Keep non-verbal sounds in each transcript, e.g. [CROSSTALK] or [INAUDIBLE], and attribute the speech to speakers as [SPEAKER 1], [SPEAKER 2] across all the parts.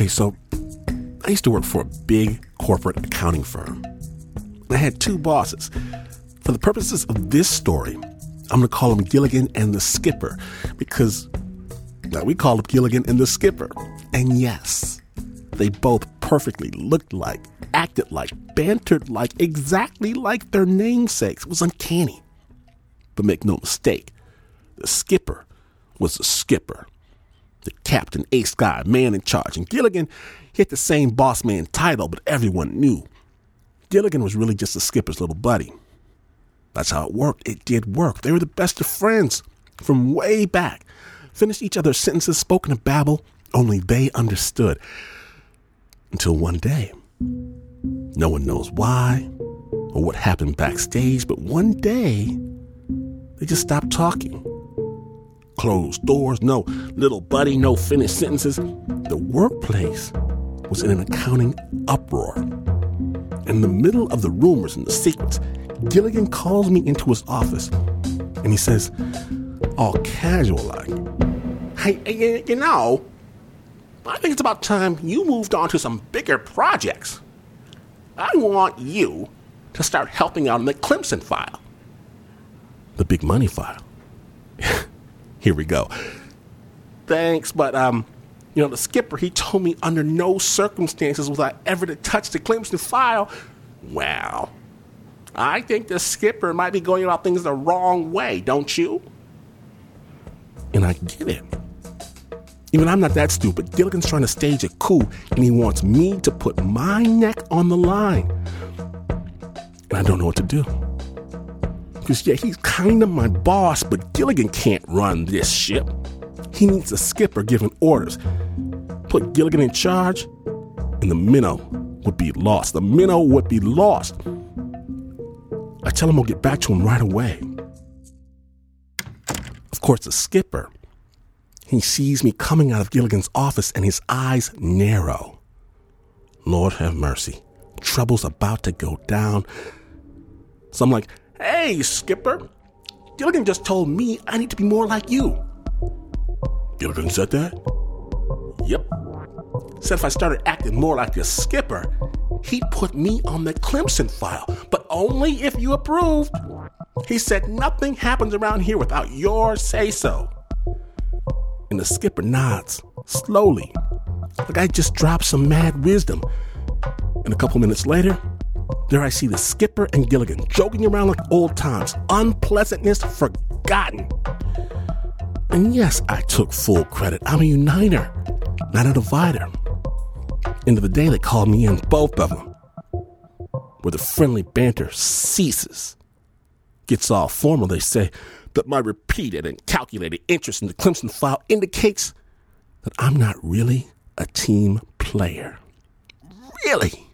[SPEAKER 1] Okay, so I used to work for a big corporate accounting firm. I had two bosses. For the purposes of this story, I'm going to call them Gilligan and the Skipper because now we call them Gilligan and the Skipper. And yes, they both perfectly looked like, acted like, bantered like, exactly like their namesakes. It was uncanny. But make no mistake, the skipper was the skipper. The captain, ace guy, man in charge. And Gilligan, he had the same boss man title, but everyone knew. Gilligan was really just the skipper's little buddy. That's how it worked. It did work. They were the best of friends from way back. Finished each other's sentences, spoken a babble, only they understood. Until one day. No one knows why or what happened backstage, but one day they just stopped talking. Closed doors, no little buddy, no finished sentences. The workplace was in an accounting uproar. In the middle of the rumors and the secrets, Gilligan calls me into his office and he says, all casual like, Hey, you know, I think it's about time you moved on to some bigger projects. I want you to start helping out on the Clemson file. The big money file. [LAUGHS] Here we go. Thanks, but um, you know, the skipper, he told me under no circumstances was I ever to touch the Clemson file. Wow. I think the skipper might be going about things the wrong way, don't you? And I get it. Even I'm not that stupid. Gilligan's trying to stage a coup, and he wants me to put my neck on the line. And I don't know what to do. Because, yeah, he's kind of my boss, but Gilligan can't run this ship. He needs a skipper giving orders. Put Gilligan in charge, and the minnow would be lost. The minnow would be lost. I tell him I'll get back to him right away. Of course, the skipper, he sees me coming out of Gilligan's office and his eyes narrow. Lord have mercy. Trouble's about to go down. So I'm like, hey, skipper, Gilligan just told me I need to be more like you. Gilligan said that? Yep. Said if I started acting more like the skipper, he'd put me on the Clemson file, but only if you approved. He said nothing happens around here without your say so. And the skipper nods, slowly, like I just dropped some mad wisdom. And a couple minutes later, there I see the skipper and Gilligan joking around like old times, unpleasantness forgotten. And yes, I took full credit. I'm a uniter, not a divider. End of the day, they called me in, both of them. Where the friendly banter ceases. Gets all formal, they say that my repeated and calculated interest in the Clemson file indicates that I'm not really a team player. Really?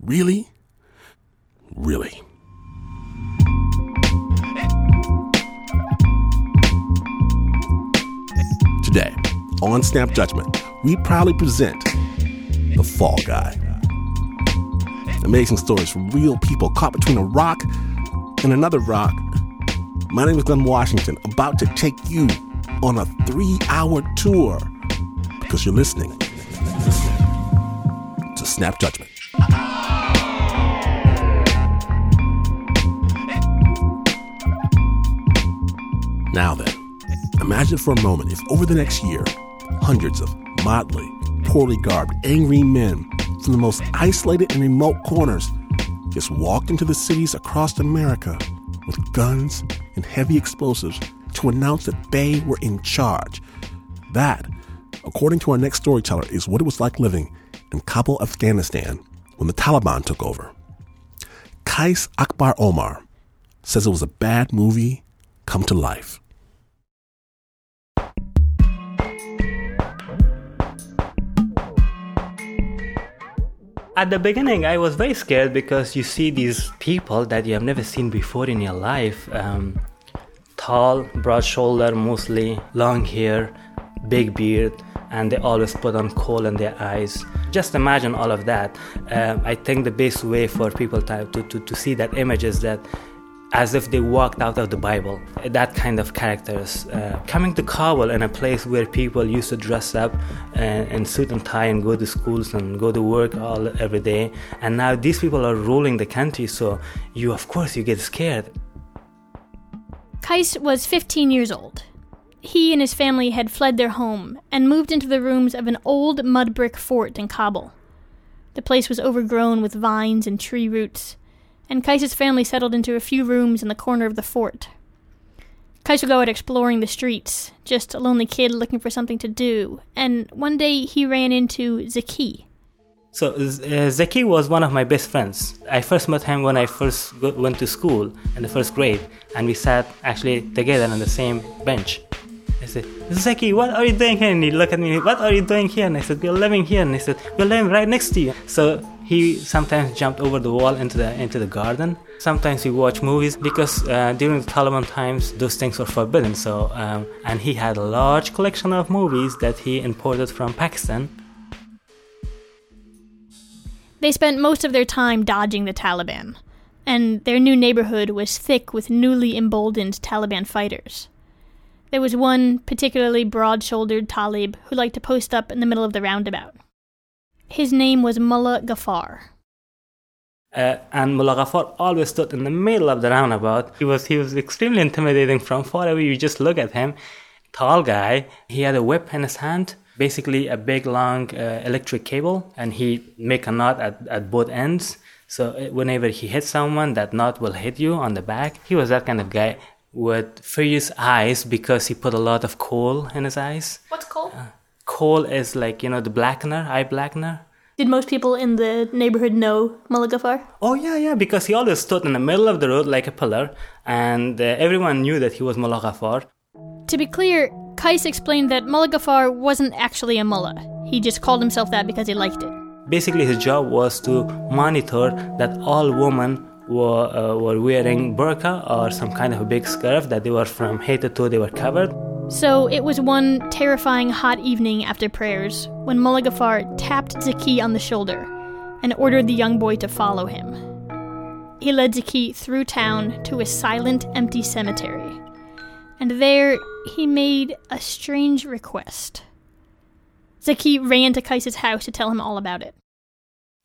[SPEAKER 1] Really? Really? Today, on Snap Judgment, we proudly present The Fall Guy. Amazing stories from real people caught between a rock and another rock. My name is Glynn Washington, about to take you on a three hour tour because you're listening to Snap Judgment. Now then, imagine for a moment if over the next year, hundreds of motley, poorly garbed, angry men from the most isolated and remote corners just walked into the cities across America with guns and heavy explosives to announce that they were in charge. That, according to our next storyteller, is what it was like living in Kabul, Afghanistan when the Taliban took over. Kais Akbar Omar says it was a bad movie come to life.
[SPEAKER 2] At the beginning, I was very scared because you see these people that you have never seen before in your life um, tall, broad shoulder, mostly, long hair, big beard, and they always put on kohl in their eyes. Just imagine all of that. Um, I think the best way for people to, to, to see that image is that as if they walked out of the Bible. That kind of characters. Uh, coming to Kabul in a place where people used to dress up uh, in suit and tie and go to schools and go to work all every day, and now these people are ruling the country. So you, of course, you get scared.
[SPEAKER 3] Kais was 15 years old. He and his family had fled their home and moved into the rooms of an old mud brick fort in Kabul. The place was overgrown with vines and tree roots and Kais's family settled into a few rooms in the corner of the fort. Kais would go out exploring the streets, just a lonely kid looking for something to do, and one day he ran into Zaki.
[SPEAKER 2] So uh, Zaki was one of my best friends. I first met him when I first go- went to school in the first grade, and we sat actually together on the same bench. Said, Zaki, what are you doing here? And he looked at me, what are you doing here? And I said, we're living here. And he said, we're living right next to you. So he sometimes jumped over the wall into the into the garden. Sometimes we watch movies because uh, during the Taliban times those things were forbidden. So um, and he had a large collection of movies that he imported from Pakistan.
[SPEAKER 3] They spent most of their time dodging the Taliban, and their new neighborhood was thick with newly emboldened Taliban fighters. There was one particularly broad shouldered Talib who liked to post up in the middle of the roundabout. His name was Mullah Ghaffar.
[SPEAKER 2] Uh, and Mullah Ghaffar always stood in the middle of the roundabout. He was he was extremely intimidating from far away. You just look at him, tall guy. He had a whip in his hand, basically a big long uh, electric cable, and he make a knot at, at both ends. So uh, whenever he hits someone, that knot will hit you on the back. He was that kind of guy with furious eyes because he put a lot of kohl in his eyes.
[SPEAKER 3] What's kohl? Uh,
[SPEAKER 2] kohl is like you know the blackener, eye blackener.
[SPEAKER 3] Did most people in the neighborhood know Mullah Ghaffar?
[SPEAKER 2] Oh yeah, yeah, because he always stood in the middle of the road like a pillar, and uh, everyone knew that he was Mullah Ghaffar.
[SPEAKER 3] To be clear, Kais explained that Mullah Ghaffar wasn't actually a mullah. He just called himself that because he liked it.
[SPEAKER 2] Basically, his job was to monitor that all women were, uh, were wearing burqa or some kind of a big scarf, that they were from head to toe, they were covered.
[SPEAKER 3] So it was one terrifying hot evening after prayers when Mullah tapped Zaki on the shoulder and ordered the young boy to follow him. He led Zaki through town to a silent, empty cemetery, and there he made a strange request. Zaki ran to Kais's house to tell him all about it.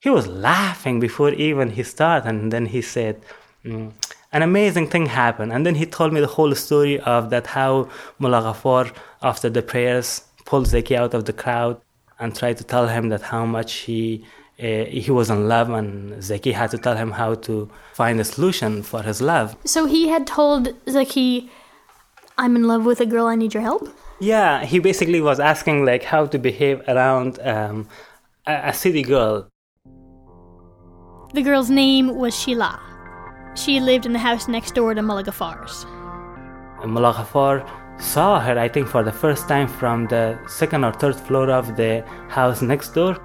[SPEAKER 2] He was laughing before even he started, and then he said, mm, an amazing thing happened. And then he told me the whole story of that how Mullah Ghaffar, after the prayers, pulled Zaki out of the crowd and tried to tell him that how much he uh, he was in love, and Zaki had to tell him how to find a solution for his love.
[SPEAKER 3] So he had told Zaki, "I'm in love with a girl. I need your help."
[SPEAKER 2] Yeah, he basically was asking like how to behave around um, a, a city girl.
[SPEAKER 3] The girl's name was Sheila. She lived in the house next door to. Mullah
[SPEAKER 2] Ghaffar saw her, I think, for the first time from the second or third floor of the house next door,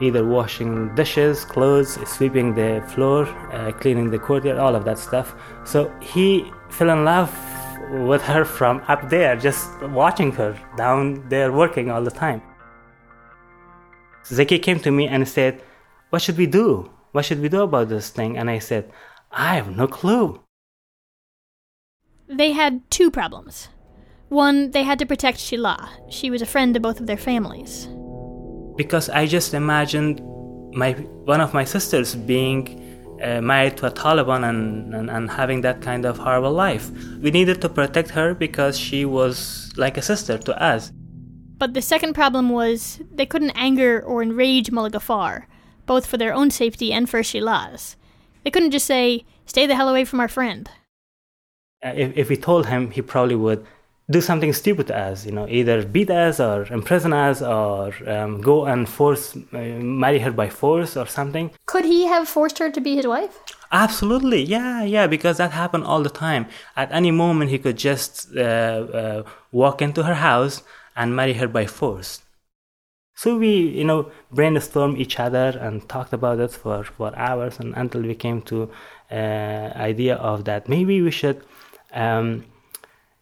[SPEAKER 2] either washing dishes, clothes, sweeping the floor, uh, cleaning the courtyard, all of that stuff. So he fell in love with her from up there, just watching her down there working all the time. Zaki came to me and said, What should we do? What should we do about this thing? And I said, I have no clue.
[SPEAKER 3] They had two problems. One, they had to protect Sheila. She was a friend to both of their families.
[SPEAKER 2] Because I just imagined my one of my sisters being uh, married to a Taliban and, and, and having that kind of horrible life. We needed to protect her because she was like a sister to us.
[SPEAKER 3] But the second problem was they couldn't anger or enrage Mullah Ghaffar, both for their own safety and for Sheila's. They couldn't just say, stay the hell away from our friend.
[SPEAKER 2] Uh, if, if we told him, he probably would do something stupid to us, you know, either beat us or imprison us or um, go and force, uh, marry her by force or something.
[SPEAKER 3] Could he have forced her to be his wife?
[SPEAKER 2] Absolutely, yeah, yeah, because that happened all the time. At any moment, he could just uh, uh walk into her house and marry her by force. So we, you know, brainstormed each other and talked about it for, for hours and until we came to uh, idea of that. Maybe we should um,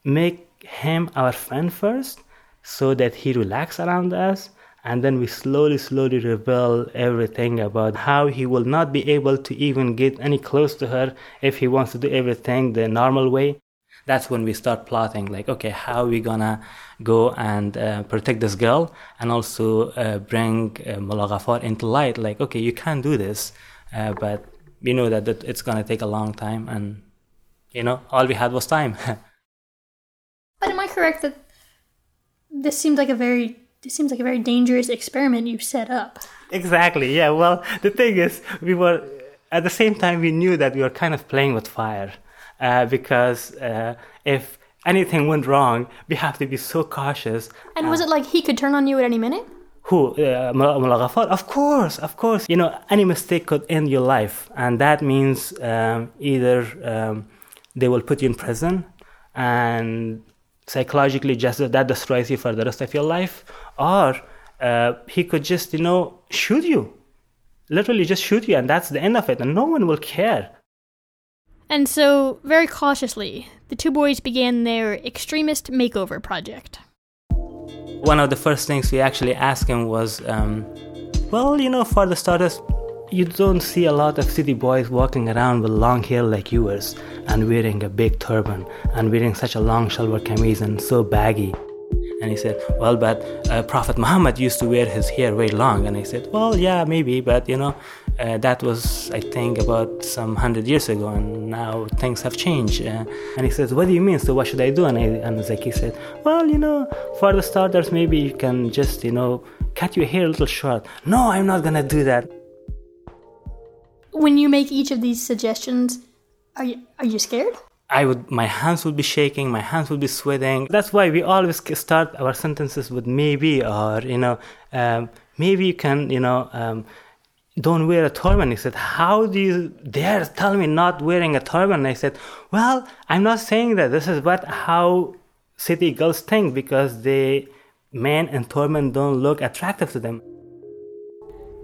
[SPEAKER 2] make him our friend first so that he relax around us and then we slowly slowly reveal everything about how he will not be able to even get any close to her if he wants to do everything the normal way that's when we start plotting like okay how are we gonna go and uh, protect this girl and also uh, bring uh, Mullah Ghaffar into light like okay you can do this uh, but we know that, that it's gonna take a long time and you know all we had was time [LAUGHS]
[SPEAKER 3] but am i correct that this seems like a very this seems like a very dangerous experiment you set up.
[SPEAKER 2] Exactly. Yeah. Well, the thing is, we were at the same time we knew that we were kind of playing with fire, uh, because uh, if anything went wrong, we have to be so cautious.
[SPEAKER 3] And was it like he could turn on you at any minute?
[SPEAKER 2] Who? Uh? Of course, of course. You know, any mistake could end your life, and that means um, either um, they will put you in prison, and psychologically just that destroys you for the rest of your life or uh, he could just you know shoot you literally just shoot you and that's the end of it and no one will care
[SPEAKER 3] and so very cautiously the two boys began their extremist makeover project
[SPEAKER 2] one of the first things we actually asked him was um, well you know for the starters you don't see a lot of city boys walking around with long hair like yours and wearing a big turban and wearing such a long shalwar kameez and so baggy. And he said, Well, but uh, Prophet Muhammad used to wear his hair very long. And I said, Well, yeah, maybe, but you know, uh, that was, I think, about some hundred years ago, and now things have changed. Uh, and he says, What do you mean? So, what should I do? And, I, and Zaki said, Well, you know, for the starters, maybe you can just, you know, cut your hair a little short. No, I'm not gonna do that
[SPEAKER 3] when you make each of these suggestions, are you are you scared?
[SPEAKER 2] I would, my hands would be shaking, my hands would be sweating. That's why we always start our sentences with maybe or, you know, um, maybe you can, you know, um, don't wear a turban. He said, how do you dare tell me not wearing a turban? I said, well, I'm not saying that. This is what how city girls think because the men in turban don't look attractive to them.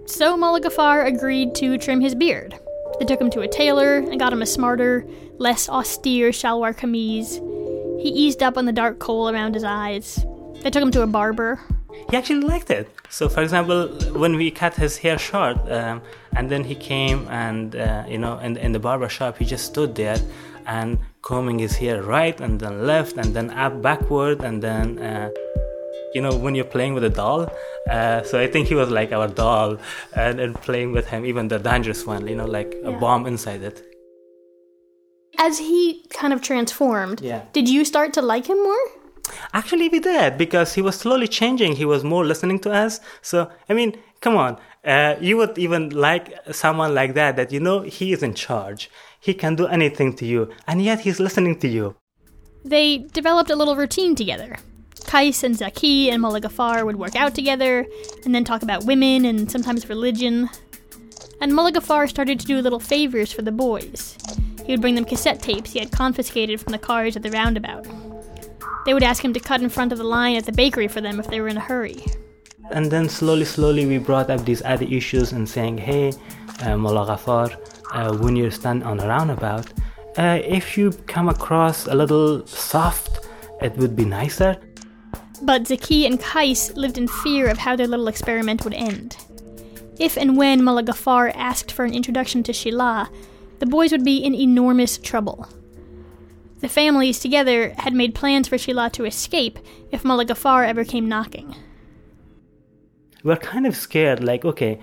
[SPEAKER 3] So Mullah agreed to trim his beard. They took him to a tailor and got him a smarter, less austere shalwar kameez. He eased up on the dark kohl around his eyes. They took him to a barber.
[SPEAKER 2] He actually liked it. So, for example, when we cut his hair short, um, and then he came and, uh, you know, in, in the barber shop, he just stood there and combing his hair right and then left and then up backward and then. Uh, you know when you're playing with a doll uh, so i think he was like our doll and, and playing with him even the dangerous one you know like yeah. a bomb inside it
[SPEAKER 3] as he kind of transformed
[SPEAKER 2] yeah.
[SPEAKER 3] did you start to like him more
[SPEAKER 2] actually we did because he was slowly changing he was more listening to us so i mean come on uh, you would even like someone like that that you know he is in charge he can do anything to you and yet he's listening to you
[SPEAKER 3] they developed a little routine together Kais and Zaki and Mullah would work out together, and then talk about women and sometimes religion. And Mullah started to do little favors for the boys. He would bring them cassette tapes he had confiscated from the cars at the roundabout. They would ask him to cut in front of the line at the bakery for them if they were in a hurry.
[SPEAKER 2] And then slowly, slowly, we brought up these other issues and saying, hey, uh, Mullah uh, when you stand on a roundabout, uh, if you come across a little soft, it would be nicer.
[SPEAKER 3] But Zaki and Kais lived in fear of how their little experiment would end. If and when Mullah Ghaffar asked for an introduction to Sheila, the boys would be in enormous trouble. The families together had made plans for Sheila to escape if Mullah ever came knocking.
[SPEAKER 2] We're kind of scared, like, okay,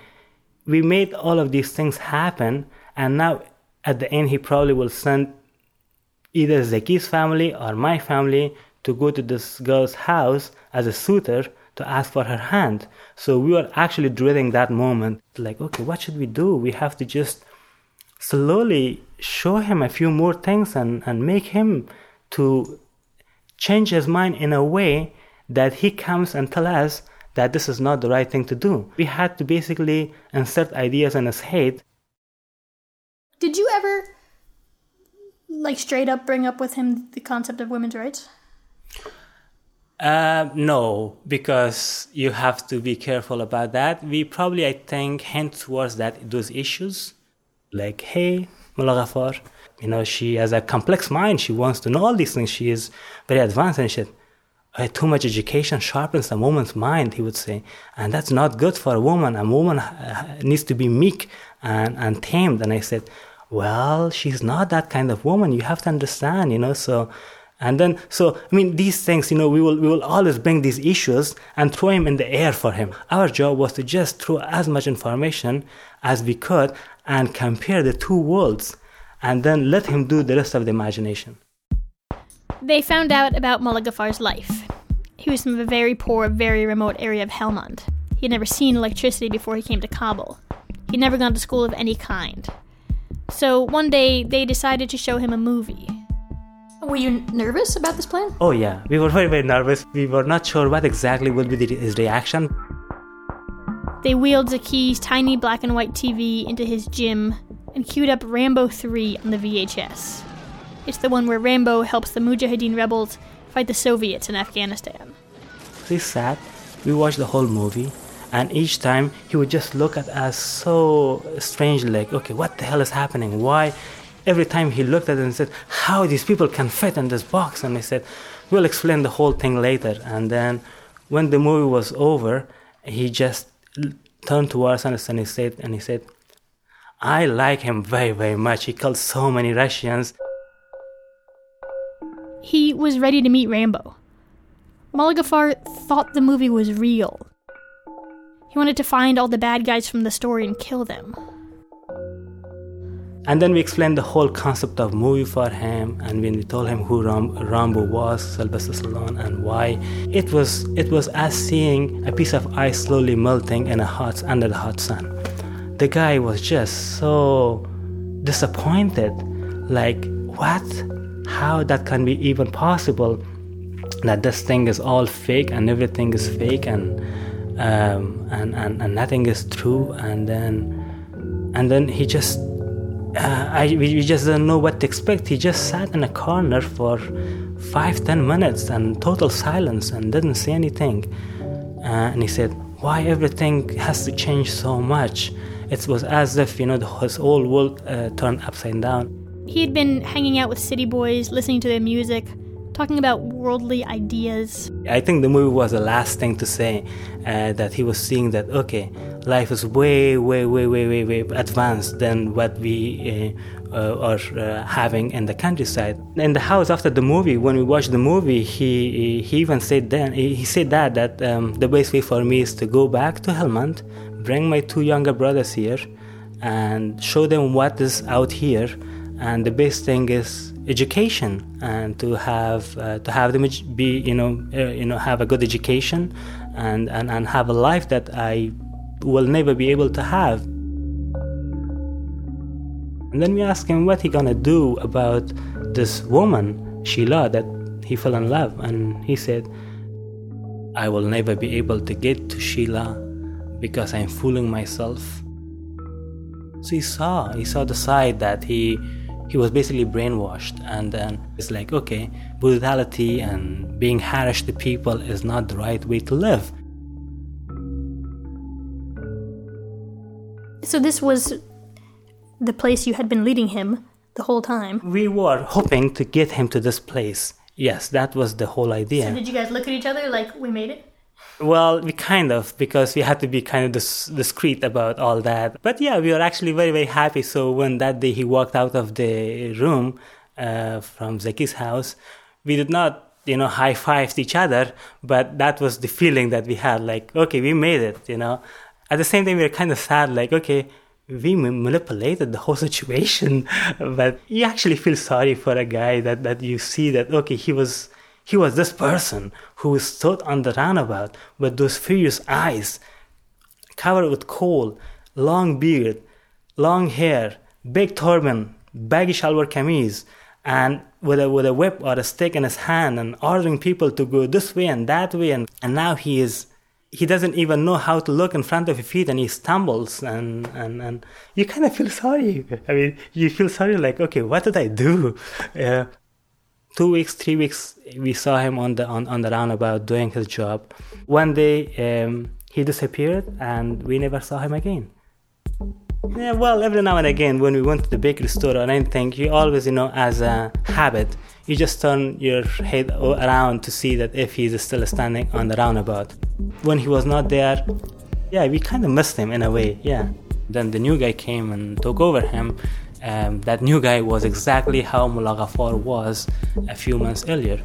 [SPEAKER 2] we made all of these things happen, and now at the end, he probably will send either Zaki's family or my family to go to this girl's house as a suitor to ask for her hand. So we were actually dreading that moment. Like, okay, what should we do? We have to just slowly show him a few more things and, and make him to change his mind in a way that he comes and tell us that this is not the right thing to do. We had to basically insert ideas in his head.
[SPEAKER 3] Did you ever like straight up bring up with him the concept of women's rights?
[SPEAKER 2] Uh, no, because you have to be careful about that. We probably, I think, hint towards that those issues, like, hey, Mullah Ghaffar, you know, she has a complex mind. She wants to know all these things. She is very advanced and shit. Uh, too much education sharpens a woman's mind, he would say. And that's not good for a woman. A woman uh, needs to be meek and, and tamed. And I said, well, she's not that kind of woman. You have to understand, you know. So, and then, so I mean, these things, you know, we will we will always bring these issues and throw him in the air for him. Our job was to just throw as much information as we could and compare the two worlds, and then let him do the rest of the imagination.
[SPEAKER 3] They found out about Mullah Ghaffar's life. He was from a very poor, very remote area of Helmand. He had never seen electricity before he came to Kabul. He'd never gone to school of any kind. So one day, they decided to show him a movie.
[SPEAKER 4] Were you nervous about this plan?
[SPEAKER 2] Oh yeah, we were very very nervous. We were not sure what exactly would be the, his reaction.
[SPEAKER 3] They wheeled Zaki's tiny black and white TV into his gym and queued up Rambo 3 on the VHS. It's the one where Rambo helps the Mujahideen rebels fight the Soviets in Afghanistan.
[SPEAKER 2] We sat, we watched the whole movie, and each time he would just look at us so strangely, like, okay, what the hell is happening? Why? Every time he looked at it and said, how these people can fit in this box? And I said, we'll explain the whole thing later. And then when the movie was over, he just turned towards us and he said, and he said, I like him very, very much. He killed so many Russians.
[SPEAKER 3] He was ready to meet Rambo. Mullah thought the movie was real. He wanted to find all the bad guys from the story and kill them.
[SPEAKER 2] And then we explained the whole concept of movie for him, and when we told him who Ram- Rambo was, Sylvester Stallone, and why, it was it was as seeing a piece of ice slowly melting in a hot under the hot sun. The guy was just so disappointed, like what? How that can be even possible? That this thing is all fake and everything is fake and um, and, and and nothing is true, and then and then he just uh, I, we, we just didn't know what to expect. He just sat in a corner for five, ten minutes and total silence and didn't say anything. Uh, and he said, Why everything has to change so much? It was as if, you know, the, his whole world uh, turned upside down.
[SPEAKER 3] He had been hanging out with city boys, listening to their music, talking about worldly ideas.
[SPEAKER 2] I think the movie was the last thing to say uh, that he was seeing that, okay, life is way, way, way, way, way, way advanced than what we uh, uh, are uh, having in the countryside. In the house after the movie, when we watched the movie, he he even said then he said that that um, the best way for me is to go back to Helmand, bring my two younger brothers here, and show them what is out here. And the best thing is education, and to have uh, to have them be you know uh, you know have a good education, and, and and have a life that I will never be able to have. And then we asked him what he gonna do about this woman, Sheila, that he fell in love, and he said, I will never be able to get to Sheila because I'm fooling myself. So he saw, he saw the side that he he was basically brainwashed and then it's like okay brutality and being harsh to people is not the right way to live
[SPEAKER 3] So this was the place you had been leading him the whole time.
[SPEAKER 2] we were hoping to get him to this place yes that was the whole idea
[SPEAKER 3] So did you guys look at each other like we made it?
[SPEAKER 2] Well, we kind of because we had to be kind of dis- discreet about all that. But yeah, we were actually very very happy. So when that day he walked out of the room uh, from Zaki's house, we did not you know high five each other, but that was the feeling that we had. Like okay, we made it. You know, at the same time we were kind of sad. Like okay. We ma- manipulated the whole [LAUGHS] situation, [LAUGHS] but you actually feel sorry for a guy that, that you see that okay he was he was this person who stood on the roundabout with those furious eyes, covered with kohl, long beard, long hair, big turban, baggy shalwar kameez, and with a, with a whip or a stick in his hand and ordering people to go this way and that way. And, and now he is, he doesn't even know how to look in front of his feet and he stumbles and, and, and you kind of feel sorry. I mean, you feel sorry like, okay, what did I do? Uh, two weeks, three weeks, we saw him on the on, on the roundabout doing his job. One day, um, he disappeared, and we never saw him again. Yeah, well, every now and again, when we went to the bakery store or anything, you always, you know, as a habit, you just turn your head around to see that if he's still standing on the roundabout. When he was not there, yeah, we kind of missed him in a way, yeah. Then the new guy came and took over him. Um, that new guy was exactly how Mullah Ghaffar was a few months earlier.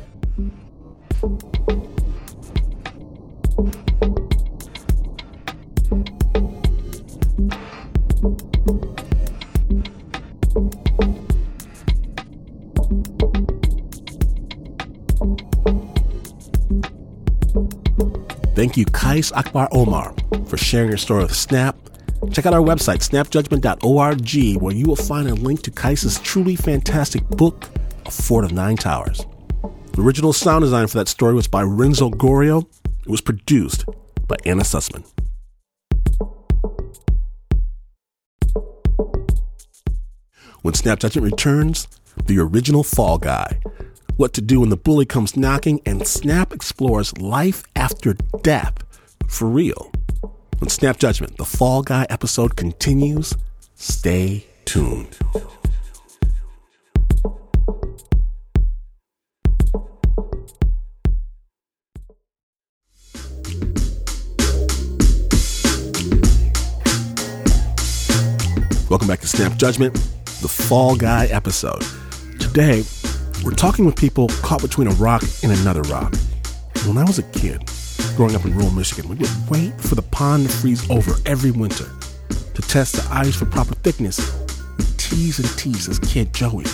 [SPEAKER 1] Thank you, Kais Akbar Omar, for sharing your story with Snap. Check out our website, snapjudgment.org, where you will find a link to Kais's truly fantastic book, A Fort of Nine Towers. The original sound design for that story was by Renzo Gorrio. It was produced by Anna Sussman. When Snap Judgment returns, the original Fall Guy what to do when the bully comes knocking, and Snap explores life after death for real. When Snap Judgment, the Fall Guy episode continues, stay tuned. Welcome back to Snap Judgment, the Fall Guy episode. Today, we're talking with people caught between a rock and another rock. When I was a kid, growing up in rural Michigan, we would wait for the pond to freeze over every winter to test the ice for proper thickness. We tease and tease this kid Joey.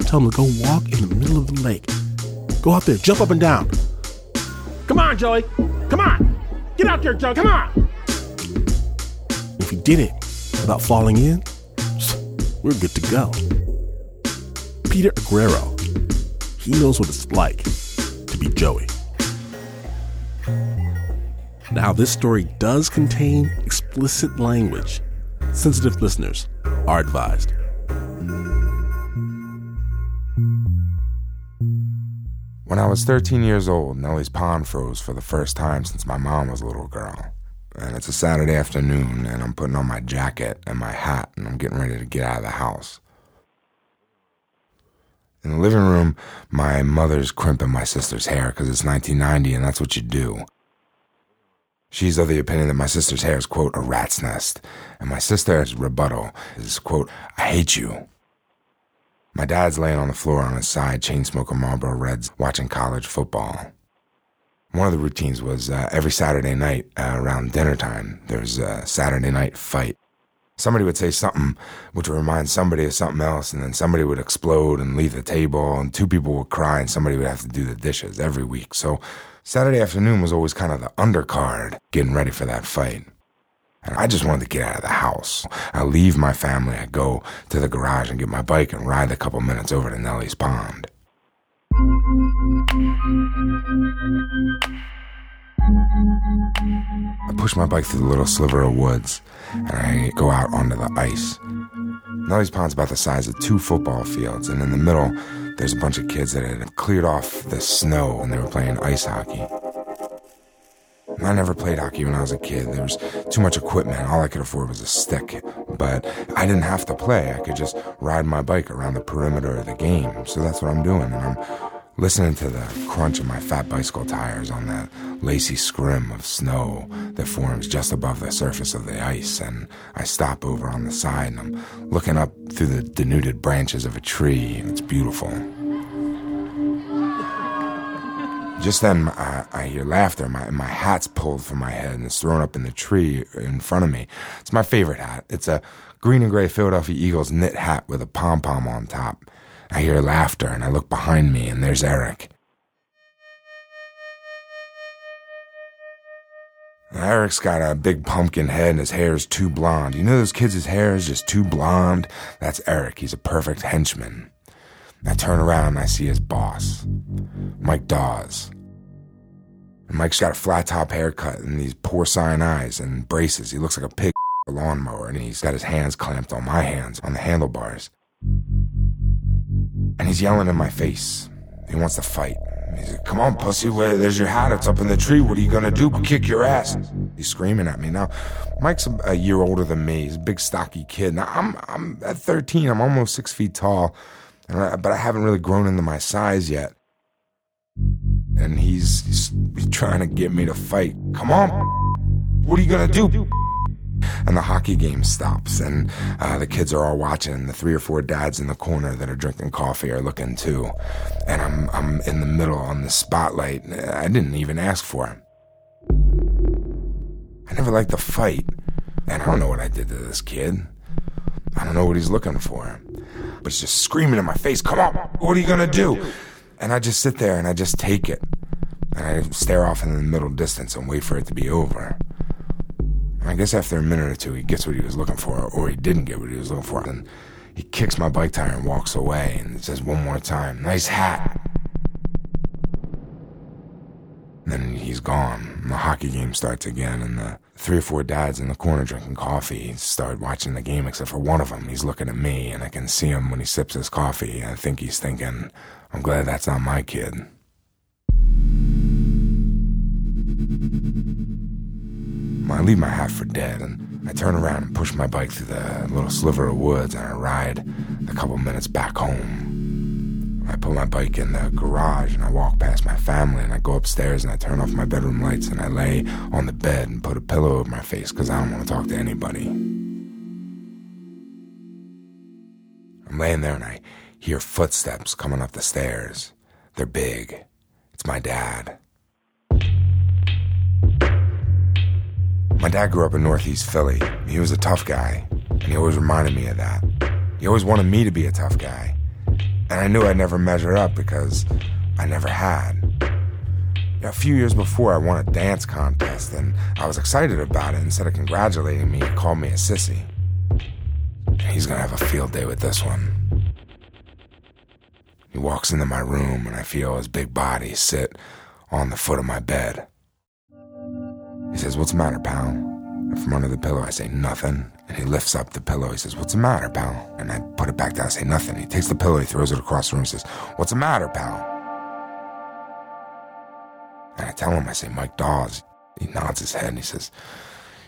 [SPEAKER 1] Tell him to go walk in the middle of the lake. Go out there, jump up and down. Come on, Joey. Come on. Get out there, Joey. Come on. If he did it without falling in, we're good to go. Peter Aguero he knows what it's like to be Joey. Now, this story does contain explicit language. Sensitive listeners are advised.
[SPEAKER 5] When I was 13 years old, Nellie's pond froze for the first time since my mom was a little girl. And it's a Saturday afternoon, and I'm putting on my jacket and my hat, and I'm getting ready to get out of the house. In the living room, my mother's crimping my sister's hair because it's 1990 and that's what you do. She's of the opinion that my sister's hair is, quote, a rat's nest, and my sister's rebuttal is, quote, I hate you. My dad's laying on the floor on his side, chain smoking Marlboro Reds, watching college football. One of the routines was uh, every Saturday night uh, around dinner time, there's a Saturday night fight somebody would say something which would remind somebody of something else, and then somebody would explode and leave the table, and two people would cry, and somebody would have to do the dishes every week. So Saturday afternoon was always kind of the undercard, getting ready for that fight. And I just wanted to get out of the house. I leave my family, I go to the garage and get my bike and ride a couple minutes over to Nellie's Pond. I push my bike through the little sliver of woods and I go out onto the ice. Now Nellie's Pond's about the size of two football fields, and in the middle, there's a bunch of kids that had cleared off the snow and they were playing ice hockey. I never played hockey when I was a kid. There was too much equipment. All I could afford was a stick. But I didn't have to play. I could just ride my bike around the perimeter of the game. So that's what I'm doing. And I'm listening to the crunch of my fat bicycle tires on that lacy scrim of snow that forms just above the surface of the ice, and I stop over on the side and I'm looking up through the denuded branches of a tree, and it's beautiful. Just then, I, I, hear laughter. My, my hat's pulled from my head and it's thrown up in the tree in front of me. It's my favorite hat. It's a green and gray Philadelphia Eagles knit hat with a pom pom on top. I hear laughter and I look behind me, and there's Eric. Eric's got a big pumpkin head and his hair is too blonde. You know those kids' his hair is just too blonde? That's Eric. He's a perfect henchman. I turn around and I see his boss, Mike Dawes. And Mike's got a flat top haircut and these porcine eyes and braces. He looks like a pig a lawnmower and he's got his hands clamped on my hands on the handlebars. And he's yelling in my face. He wants to fight. He's like, come on, pussy, where, there's your hat. It's up in the tree. What are you gonna do? Kick your ass. He's screaming at me. Now, Mike's a, a year older than me. He's a big, stocky kid. Now, I'm, I'm at 13. I'm almost six feet tall, I, but I haven't really grown into my size yet. And he's, he's, he's trying to get me to fight. Come on. What are you gonna do? And the hockey game stops, and uh, the kids are all watching. The three or four dads in the corner that are drinking coffee are looking too, and I'm I'm in the middle on the spotlight. I didn't even ask for it. I never liked to fight, and I don't know what I did to this kid. I don't know what he's looking for, but he's just screaming in my face, "Come on, what are you gonna do?" And I just sit there and I just take it, and I stare off in the middle distance and wait for it to be over. I guess after a minute or two, he gets what he was looking for, or he didn't get what he was looking for. And he kicks my bike tire and walks away and says one more time, Nice hat. Then he's gone. The hockey game starts again, and the three or four dads in the corner drinking coffee start watching the game, except for one of them. He's looking at me, and I can see him when he sips his coffee. I think he's thinking, I'm glad that's not my kid. I leave my hat for dead, and I turn around and push my bike through the little sliver of woods, and I ride a couple minutes back home. I put my bike in the garage, and I walk past my family, and I go upstairs, and I turn off my bedroom lights, and I lay on the bed and put a pillow over my face because I don't want to talk to anybody. I'm laying there, and I hear footsteps coming up the stairs. They're big. It's my dad. My dad grew up in Northeast Philly. He was a tough guy, and he always reminded me of that. He always wanted me to be a tough guy. And I knew I'd never measure up because I never had. a few years before, I won a dance contest, and I was excited about it. Instead of congratulating me, he called me a sissy. He's gonna have a field day with this one. He walks into my room, and I feel his big body sit on the foot of my bed. He says, What's the matter, pal? And from under the pillow, I say, Nothing. And he lifts up the pillow. He says, What's the matter, pal? And I put it back down. I say, Nothing. He takes the pillow, he throws it across the room. He says, What's the matter, pal? And I tell him, I say, Mike Dawes. He nods his head and he says,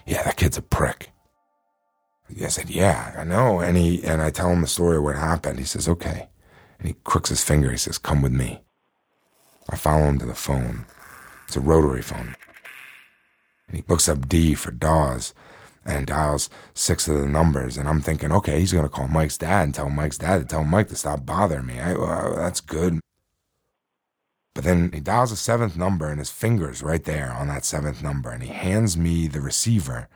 [SPEAKER 5] Yeah, that kid's a prick. I said, Yeah, I know. And he and I tell him the story of what happened. He says, Okay. And he crooks his finger. He says, Come with me. I follow him to the phone. It's a rotary phone. And he looks up D for Dawes and dials six of the numbers. And I'm thinking, okay, he's going to call Mike's dad and tell Mike's dad to tell Mike to stop bothering me. I, well, that's good. But then he dials a seventh number and his finger's right there on that seventh number. And he hands me the receiver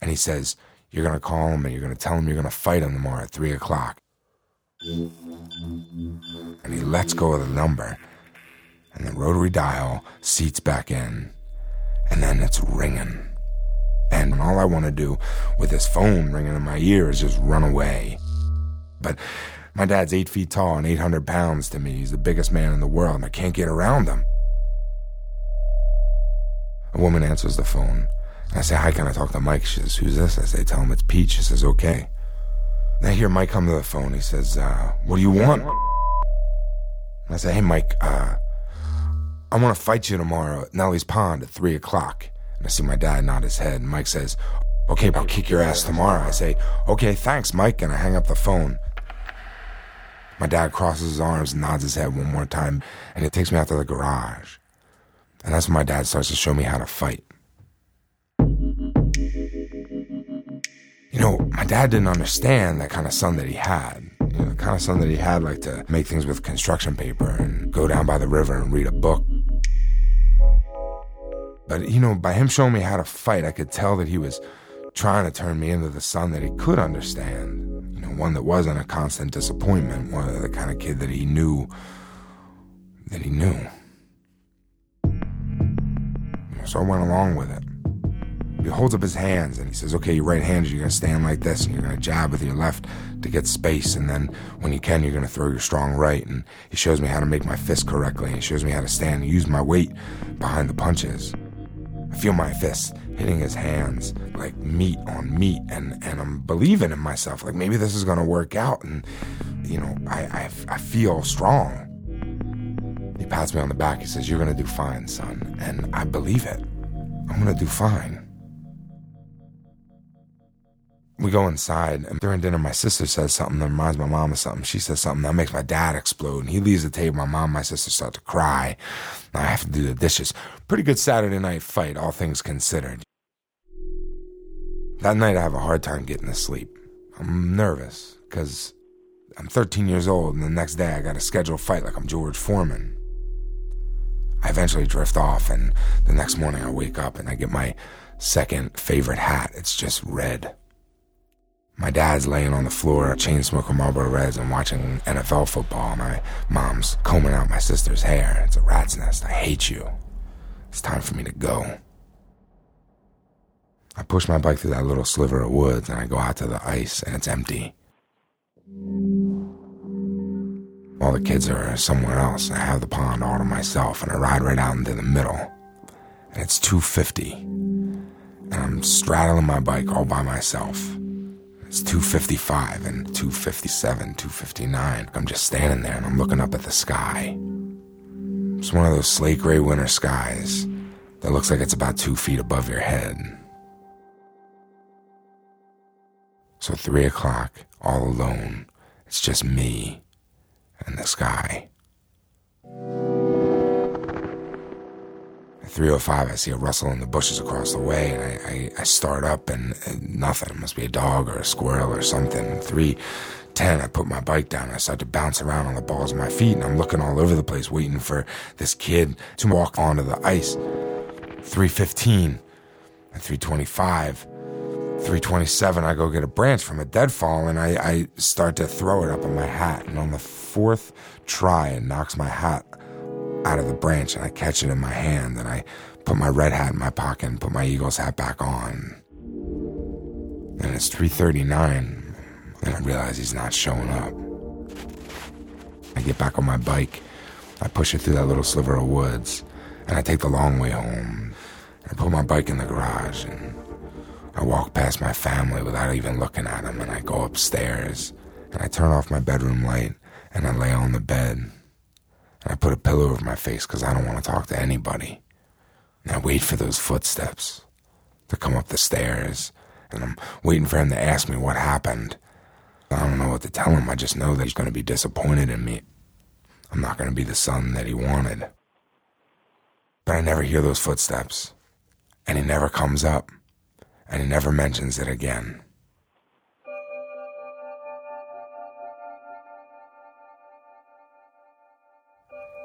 [SPEAKER 5] and he says, You're going to call him and you're going to tell him you're going to fight him tomorrow at three o'clock. And he lets go of the number and the rotary dial seats back in and then it's ringing. And all I want to do with this phone ringing in my ear is just run away. But my dad's eight feet tall and 800 pounds to me. He's the biggest man in the world, and I can't get around him. A woman answers the phone. I say, Hi, can I talk to Mike? She says, Who's this? I say, Tell him it's Peach. She says, Okay. And I hear Mike come to the phone. He says, uh, What do you want? And I say, Hey, Mike, uh, I want to fight you tomorrow at Nellie's Pond at 3 o'clock. And I see my dad nod his head, and Mike says, Okay, I'll kick your ass tomorrow. I say, Okay, thanks, Mike, and I hang up the phone. My dad crosses his arms and nods his head one more time, and he takes me out to the garage. And that's when my dad starts to show me how to fight. You know, my dad didn't understand that kind of son that he had. You know, the kind of son that he had like to make things with construction paper and go down by the river and read a book. But, you know, by him showing me how to fight, I could tell that he was trying to turn me into the son that he could understand. You know, one that wasn't a constant disappointment, one of the kind of kid that he knew that he knew. So I went along with it. He holds up his hands and he says, Okay, you're right handed, you're gonna stand like this and you're gonna jab with your left to get space. And then when you can, you're gonna throw your strong right. And he shows me how to make my fist correctly. He shows me how to stand and use my weight behind the punches. I feel my fists hitting his hands like meat on meat, and, and I'm believing in myself. Like maybe this is gonna work out, and you know, I, I, I feel strong. He pats me on the back. He says, You're to do fine, son. And I believe it. I'm to do fine. We go inside, and during dinner, my sister says something that reminds my mom of something. She says something that makes my dad explode, and he leaves the table. My mom and my sister start to cry. I have to do the dishes. Pretty good Saturday night fight, all things considered. That night, I have a hard time getting to sleep. I'm nervous because I'm 13 years old, and the next day, I got a scheduled fight like I'm George Foreman. I eventually drift off, and the next morning, I wake up and I get my second favorite hat. It's just red. My dad's laying on the floor, chain smoking Marlboro Reds and watching NFL football. My mom's combing out my sister's hair. It's a rat's nest. I hate you. It's time for me to go. I push my bike through that little sliver of woods and I go out to the ice and it's empty. All the kids are somewhere else. I have the pond all to myself and I ride right out into the middle. And it's 250. And I'm straddling my bike all by myself. It's 255 and 257, 259. I'm just standing there and I'm looking up at the sky. It's one of those slate gray winter skies that looks like it's about two feet above your head. So, three o'clock, all alone, it's just me and the sky. 305, I see a rustle in the bushes across the way, and I, I, I start up, and, and, nothing. It must be a dog or a squirrel or something. 310, I put my bike down. And I start to bounce around on the balls of my feet, and I'm looking all over the place, waiting for this kid to walk onto the ice. 315 and 325. 327, I go get a branch from a deadfall and I, I start to throw it up on my hat. And on the fourth try, it knocks my hat out of the branch and I catch it in my hand and I put my red hat in my pocket and put my Eagles hat back on. And it's 3:39 and I realize he's not showing up. I get back on my bike. I push it through that little sliver of woods and I take the long way home. I put my bike in the garage and I walk past my family without even looking at them and I go upstairs and I turn off my bedroom light and I lay on the bed I put a pillow over my face because I don't want to talk to anybody. And I wait for those footsteps to come up the stairs. And I'm waiting for him to ask me what happened. I don't know what to tell him. I just know that he's going to be disappointed in me. I'm not going to be the son that he wanted. But I never hear those footsteps. And he never comes up. And he never mentions it again.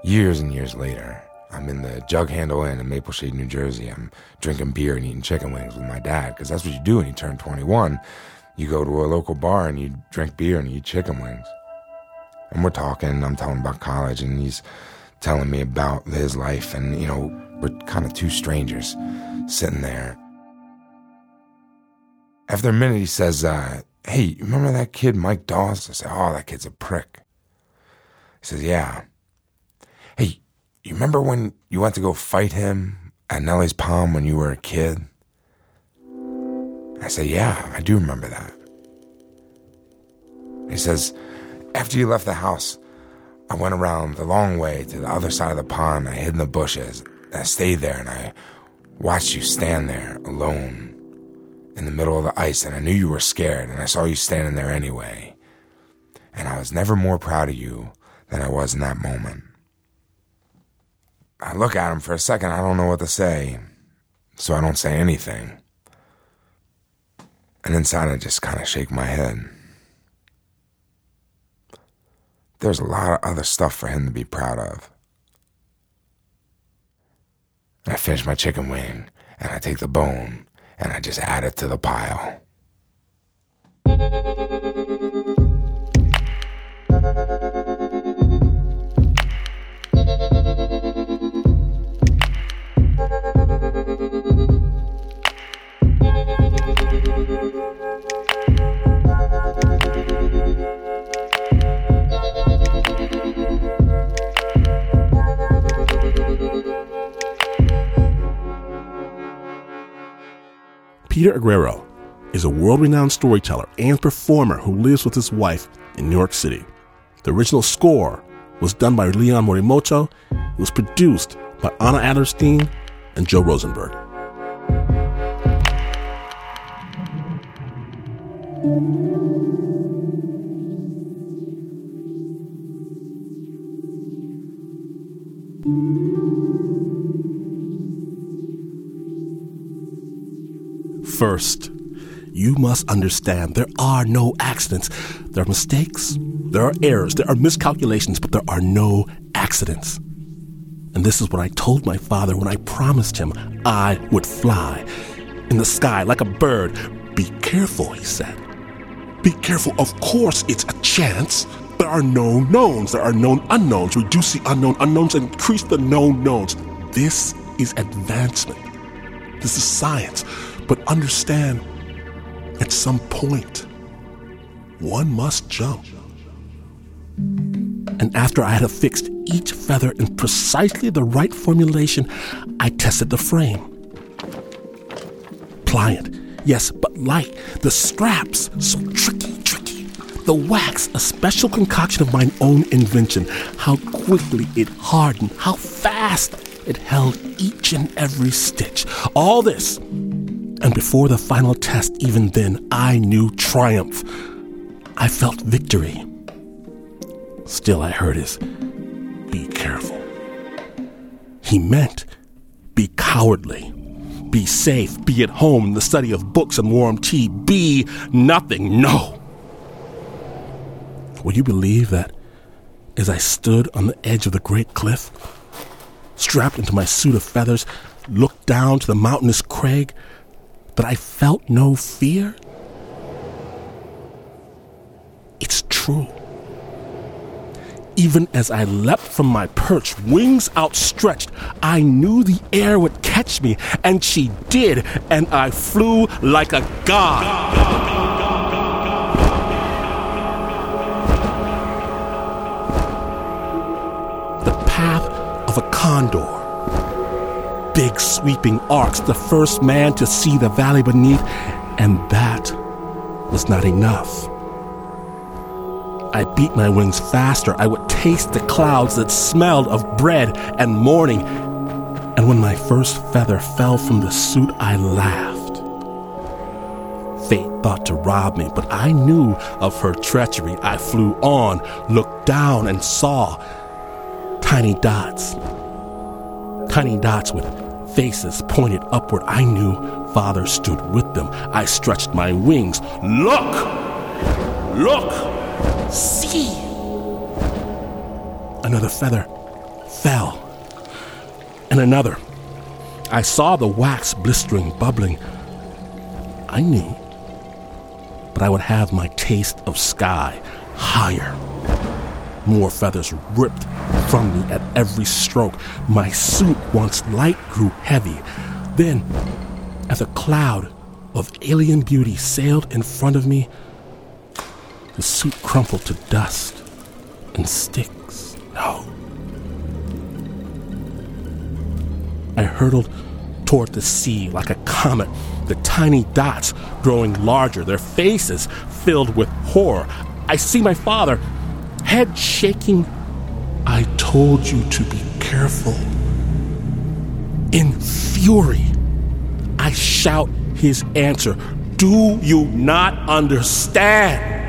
[SPEAKER 5] Years and years later, I'm in the Jug Handle Inn in Maple Shade, New Jersey. I'm drinking beer and eating chicken wings with my dad because that's what you do when you turn 21. You go to a local bar and you drink beer and you eat chicken wings. And we're talking, I'm telling about college, and he's telling me about his life. And, you know, we're kind of two strangers sitting there. After a minute, he says, uh, Hey, you remember that kid, Mike Dawes? I say, Oh, that kid's a prick. He says, Yeah. You remember when you went to go fight him at Nellie's Palm when you were a kid? I say, Yeah, I do remember that. He says, After you left the house, I went around the long way to the other side of the pond. I hid in the bushes. I stayed there and I watched you stand there alone in the middle of the ice. And I knew you were scared. And I saw you standing there anyway. And I was never more proud of you than I was in that moment. I look at him for a second. I don't know what to say. So I don't say anything. And inside, I just kind of shake my head. There's a lot of other stuff for him to be proud of. I finish my chicken wing and I take the bone and I just add it to the pile.
[SPEAKER 1] Peter Aguero is a world renowned storyteller and performer who lives with his wife in New York City. The original score was done by Leon Morimoto It was produced by Anna Adlerstein and Joe Rosenberg. First, you must understand there are no accidents. There are mistakes, there are errors, there are miscalculations, but there are no accidents. And this is what I told my father when I promised him I would fly in the sky like a bird. Be careful, he said. Be careful. Of course, it's a chance. There are known knowns. There are known unknowns. Reduce the unknown unknowns increase the known knowns. This is advancement. This is science. But understand, at some point, one must jump. And after I had affixed each feather in precisely the right formulation, I tested the frame. Pliant, yes, but light. The straps, so tricky, tricky. The wax, a special concoction of mine own invention. How quickly it hardened, how fast it held each and every stitch. All this and before the final test, even then, I knew triumph. I felt victory. Still, I heard his, be careful. He meant, be cowardly. Be safe. Be at home in the study of books and warm tea. Be nothing. No. Will you believe that as I stood on the edge of the great cliff, strapped into my suit of feathers, looked down to the mountainous crag, but I felt no fear? It's true. Even as I leapt from my perch, wings outstretched, I knew the air would catch me, and she did, and I flew like a god. The path of a condor big sweeping arcs, the first man to see the valley beneath, and that was not enough. I beat my wings faster. I would taste the clouds that smelled of bread and morning. And when my first feather fell from the suit, I laughed. Fate thought to rob me, but I knew of her treachery. I flew on, looked down, and saw tiny dots. Tiny dots with faces pointed upward. I knew Father stood with them. I stretched my wings. Look! Look! See! Another feather fell. And another. I saw the wax blistering, bubbling. I knew. But I would have my taste of sky higher. More feathers ripped from me at every stroke. My suit, once light, grew heavy. Then, as a cloud of alien beauty sailed in front of me, the suit crumpled to dust and sticks. No. I hurtled toward the sea like a comet, the tiny dots growing larger, their faces filled with horror. I see my father, head shaking I told you to be careful. In fury, I shout his answer Do you not understand?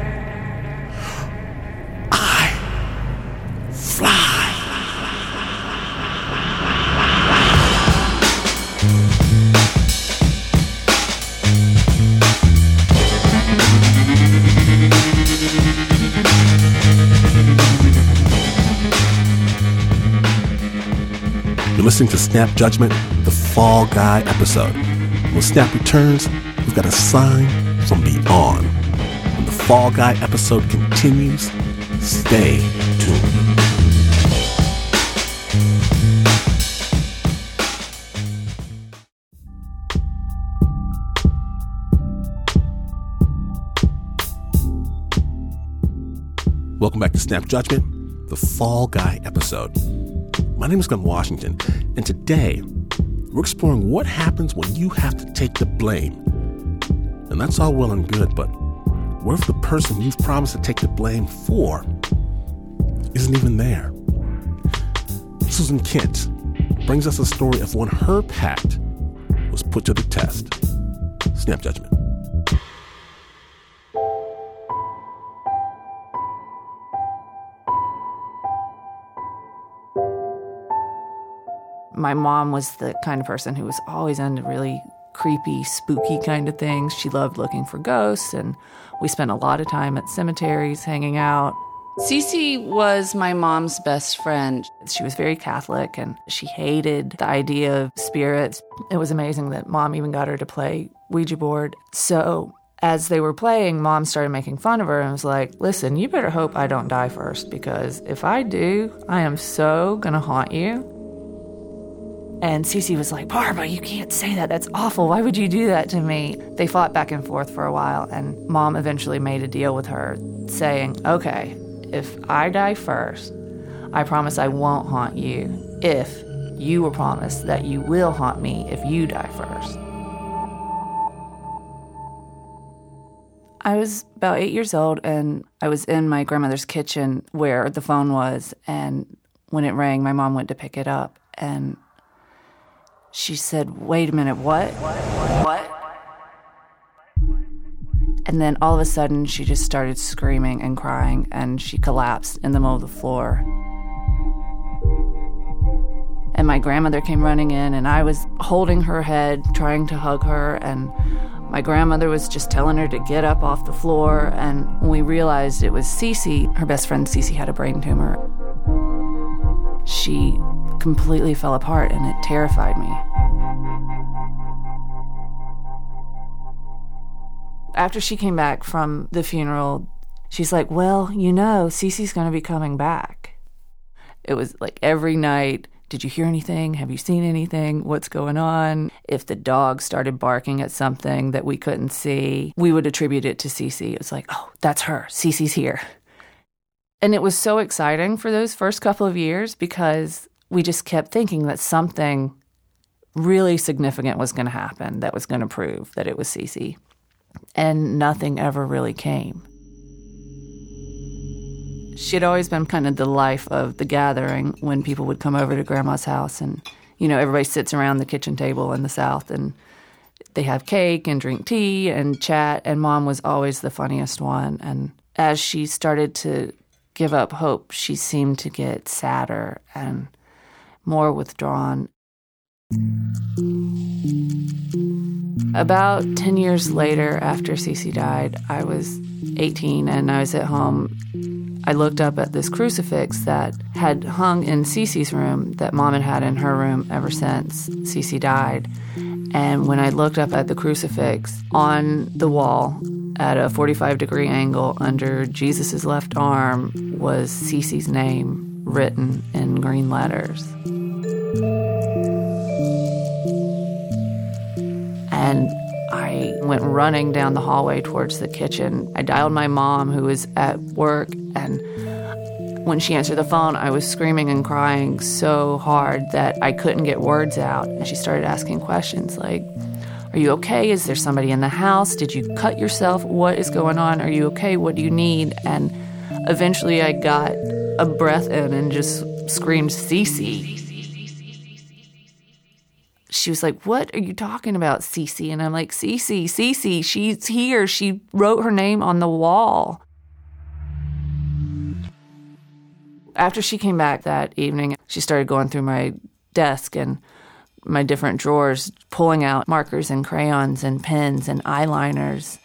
[SPEAKER 1] Listening to Snap Judgment, the Fall Guy episode. When Snap returns, we've got a sign from beyond. When the Fall Guy episode continues, stay tuned. Welcome back to Snap Judgment, the Fall Guy episode. My name is Glynn Washington, and today we're exploring what happens when you have to take the blame. And that's all well and good, but what if the person you've promised to take the blame for isn't even there? Susan Kent brings us a story of when her pact was put to the test. Snap judgment.
[SPEAKER 6] My mom was the kind of person who was always into really creepy, spooky kind of things. She loved looking for ghosts, and we spent a lot of time at cemeteries hanging out. Cece was my mom's best friend. She was very Catholic and she hated the idea of spirits. It was amazing that mom even got her to play Ouija board. So, as they were playing, mom started making fun of her and was like, Listen, you better hope I don't die first because if I do, I am so gonna haunt you. And Cece was like, Barbara, you can't say that. That's awful. Why would you do that to me? They fought back and forth for a while, and mom eventually made a deal with her, saying, Okay, if I die first, I promise I won't haunt you if you will promise that you will haunt me if you die first. I was about eight years old and I was in my grandmother's kitchen where the phone was. And when it rang, my mom went to pick it up and she said, Wait a minute, what? What? And then all of a sudden, she just started screaming and crying, and she collapsed in the middle of the floor. And my grandmother came running in, and I was holding her head, trying to hug her. And my grandmother was just telling her to get up off the floor. And when we realized it was Cece, her best friend Cece had a brain tumor, she completely fell apart, and it terrified me. after she came back from the funeral, she's like, Well, you know, Cece's going to be coming back. It was like every night. Did you hear anything? Have you seen anything? What's going on? If the dog started barking at something that we couldn't see, we would attribute it to Cece. It was like, oh, that's her. Cece's here. And it was so exciting for those first couple of years because we just kept thinking that something really significant was going to happen that was going to prove that it was Cece and nothing ever really came. She'd always been kind of the life of the gathering when people would come over to grandma's house and you know everybody sits around the kitchen table in the south and they have cake and drink tea and chat and mom was always the funniest one and as she started to give up hope she seemed to get sadder and more withdrawn about 10 years later, after Cece died, I was 18 and I was at home. I looked up at this crucifix that had hung in Cece's room that mom had had in her room ever since Cece died. And when I looked up at the crucifix on the wall at a 45 degree angle under Jesus' left arm was Cece's name written in green letters. And I went running down the hallway towards the kitchen. I dialed my mom, who was at work, and when she answered the phone, I was screaming and crying so hard that I couldn't get words out. And she started asking questions like, Are you okay? Is there somebody in the house? Did you cut yourself? What is going on? Are you okay? What do you need? And eventually I got a breath in and just screamed, Cece she was like, What are you talking about, Cece? And I'm like, Cece, Cece, she's here. She wrote her name on the wall. After she came back that evening, she started going through my desk and my different drawers, pulling out markers and crayons and pens and eyeliners,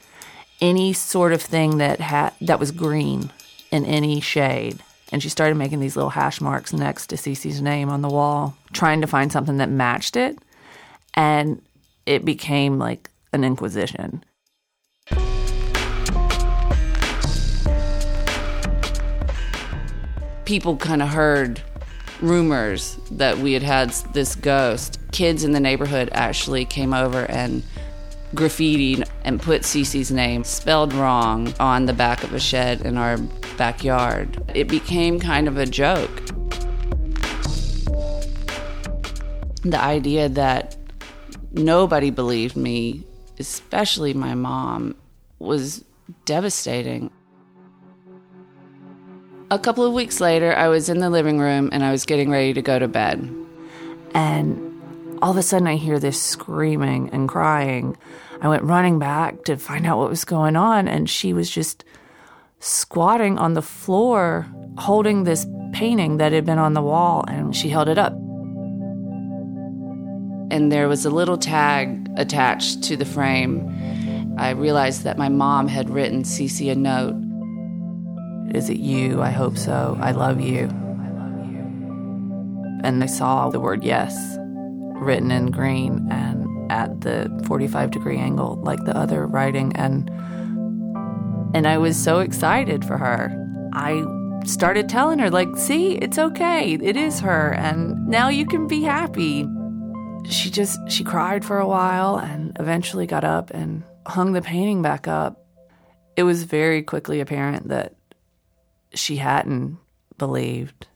[SPEAKER 6] any sort of thing that had that was green in any shade. And she started making these little hash marks next to Cece's name on the wall, trying to find something that matched it and it became like an inquisition. People kind of heard rumors that we had had this ghost. Kids in the neighborhood actually came over and graffitied and put Cece's name spelled wrong on the back of a shed in our backyard. It became kind of a joke. The idea that nobody believed me, especially my mom, was devastating. A couple of weeks later, I was in the living room and I was getting ready to go to bed. And all of a sudden, I hear this screaming and crying. I went running back to find out what was going on, and she was just squatting on the floor holding this painting that had been on the wall, and she held it up. And there was a little tag attached to the frame. I realized that my mom had written Cece a note. Is it you? I hope so. I love you. And I saw the word yes written in green and at the 45 degree angle like the other writing and and I was so excited for her. I started telling her like, "See, it's okay. It is her and now you can be happy." She just she cried for a while and eventually got up and hung the painting back up. It was very quickly apparent that she hadn't believed.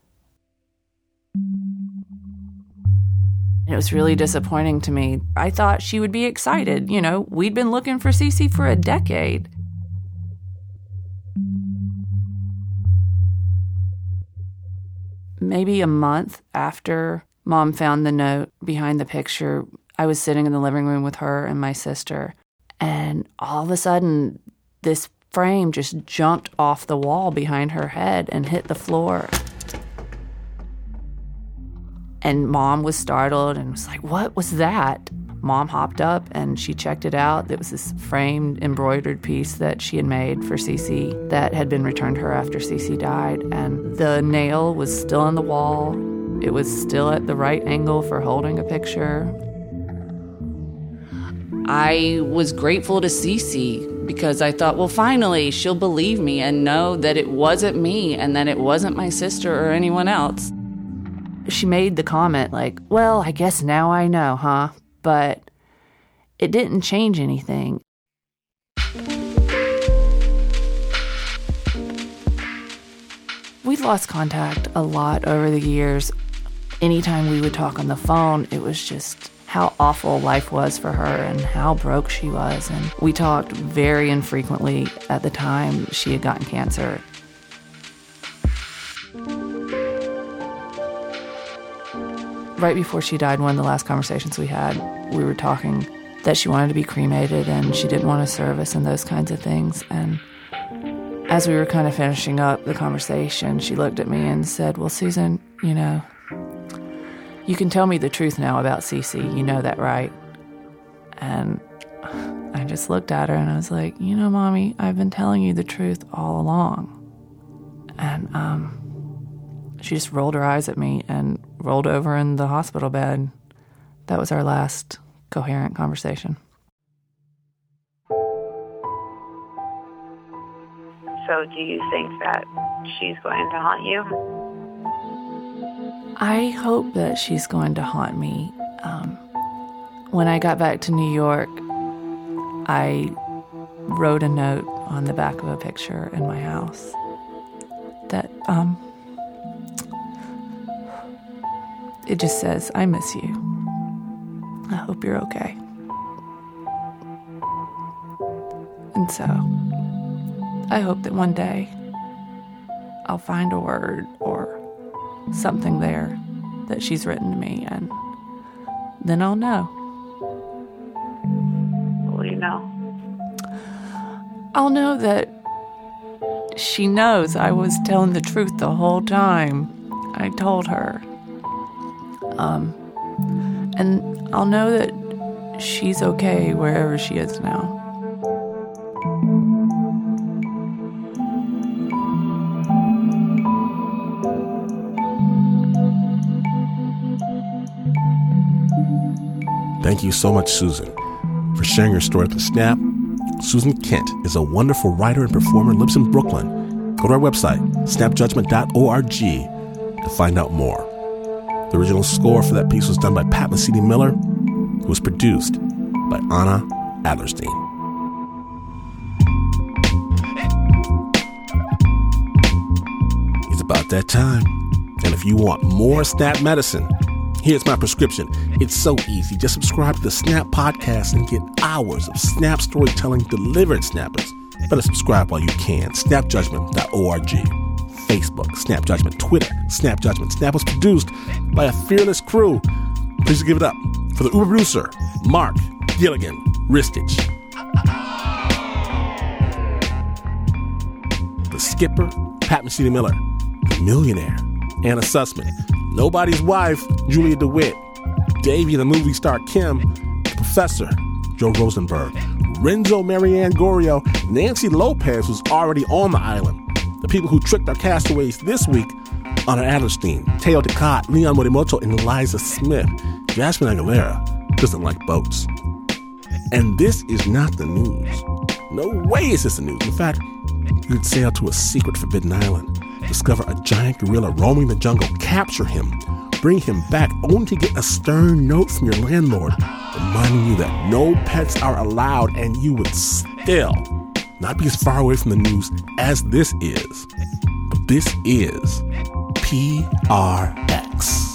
[SPEAKER 6] It was really disappointing to me. I thought she would be excited. You know, we'd been looking for Cece for a decade. Maybe a month after mom found the note behind the picture, I was sitting in the living room with her and my sister. And all of a sudden, this frame just jumped off the wall behind her head and hit the floor. And mom was startled and was like, What was that? Mom hopped up and she checked it out. It was this framed embroidered piece that she had made for Cece that had been returned her after Cece died. And the nail was still on the wall, it was still at the right angle for holding a picture. I was grateful to Cece because I thought, well, finally, she'll believe me and know that it wasn't me and that it wasn't my sister or anyone else. She made the comment, like, well, I guess now I know, huh? But it didn't change anything. We'd lost contact a lot over the years. Anytime we would talk on the phone, it was just how awful life was for her and how broke she was. And we talked very infrequently at the time she had gotten cancer. Right before she died, one of the last conversations we had, we were talking that she wanted to be cremated and she didn't want a service and those kinds of things. And as we were kind of finishing up the conversation, she looked at me and said, Well, Susan, you know, you can tell me the truth now about Cece. You know that, right? And I just looked at her and I was like, You know, Mommy, I've been telling you the truth all along. And um, she just rolled her eyes at me and rolled over in the hospital bed. That was our last coherent conversation.
[SPEAKER 7] So, do you think that she's going to haunt you?
[SPEAKER 6] I hope that she's going to haunt me. Um, when I got back to New York, I wrote a note on the back of a picture in my house that um, it just says, I miss you. I hope you're okay. And so, I hope that one day I'll find a word or something there that she's written to me, and then I'll know.
[SPEAKER 7] What will you know?
[SPEAKER 6] I'll know that she knows I was telling the truth the whole time. I told her. Um, and I'll know that she's okay wherever she is now.
[SPEAKER 1] Thank you so much, Susan, for sharing your story with Snap. Susan Kent is a wonderful writer and performer lives in Brooklyn. Go to our website, snapjudgment.org, to find out more. The original score for that piece was done by Pat Mesiti-Miller. It was produced by Anna Adlerstein. It's about that time. And if you want more Snap medicine, Here's my prescription. It's so easy. Just subscribe to the Snap podcast and get hours of Snap storytelling delivered, Snappers. Better subscribe while you can. Snapjudgment.org. Facebook, Snap Judgment, Twitter, Snap Judgment. Snap was produced by a fearless crew. Please give it up for the Uber producer, Mark Gilligan Ristich. The skipper, Pat Mesiti-Miller. The millionaire, Anna Sussman. Nobody's wife, Julia DeWitt. Davy, the movie star Kim. Professor, Joe Rosenberg. Renzo Marianne Gorrio, Nancy Lopez, who's already on the island. The people who tricked our castaways this week Anna Adlerstein, Teo Ducot, Leon Morimoto, and Eliza Smith. Jasmine Aguilera doesn't like boats. And this is not the news. No way is this the news. In fact, you could sail to a secret forbidden island, discover a giant gorilla roaming the jungle, capture him, bring him back, only to get a stern note from your landlord reminding you that no pets are allowed, and you would still not be as far away from the news as this is. But this is PRX.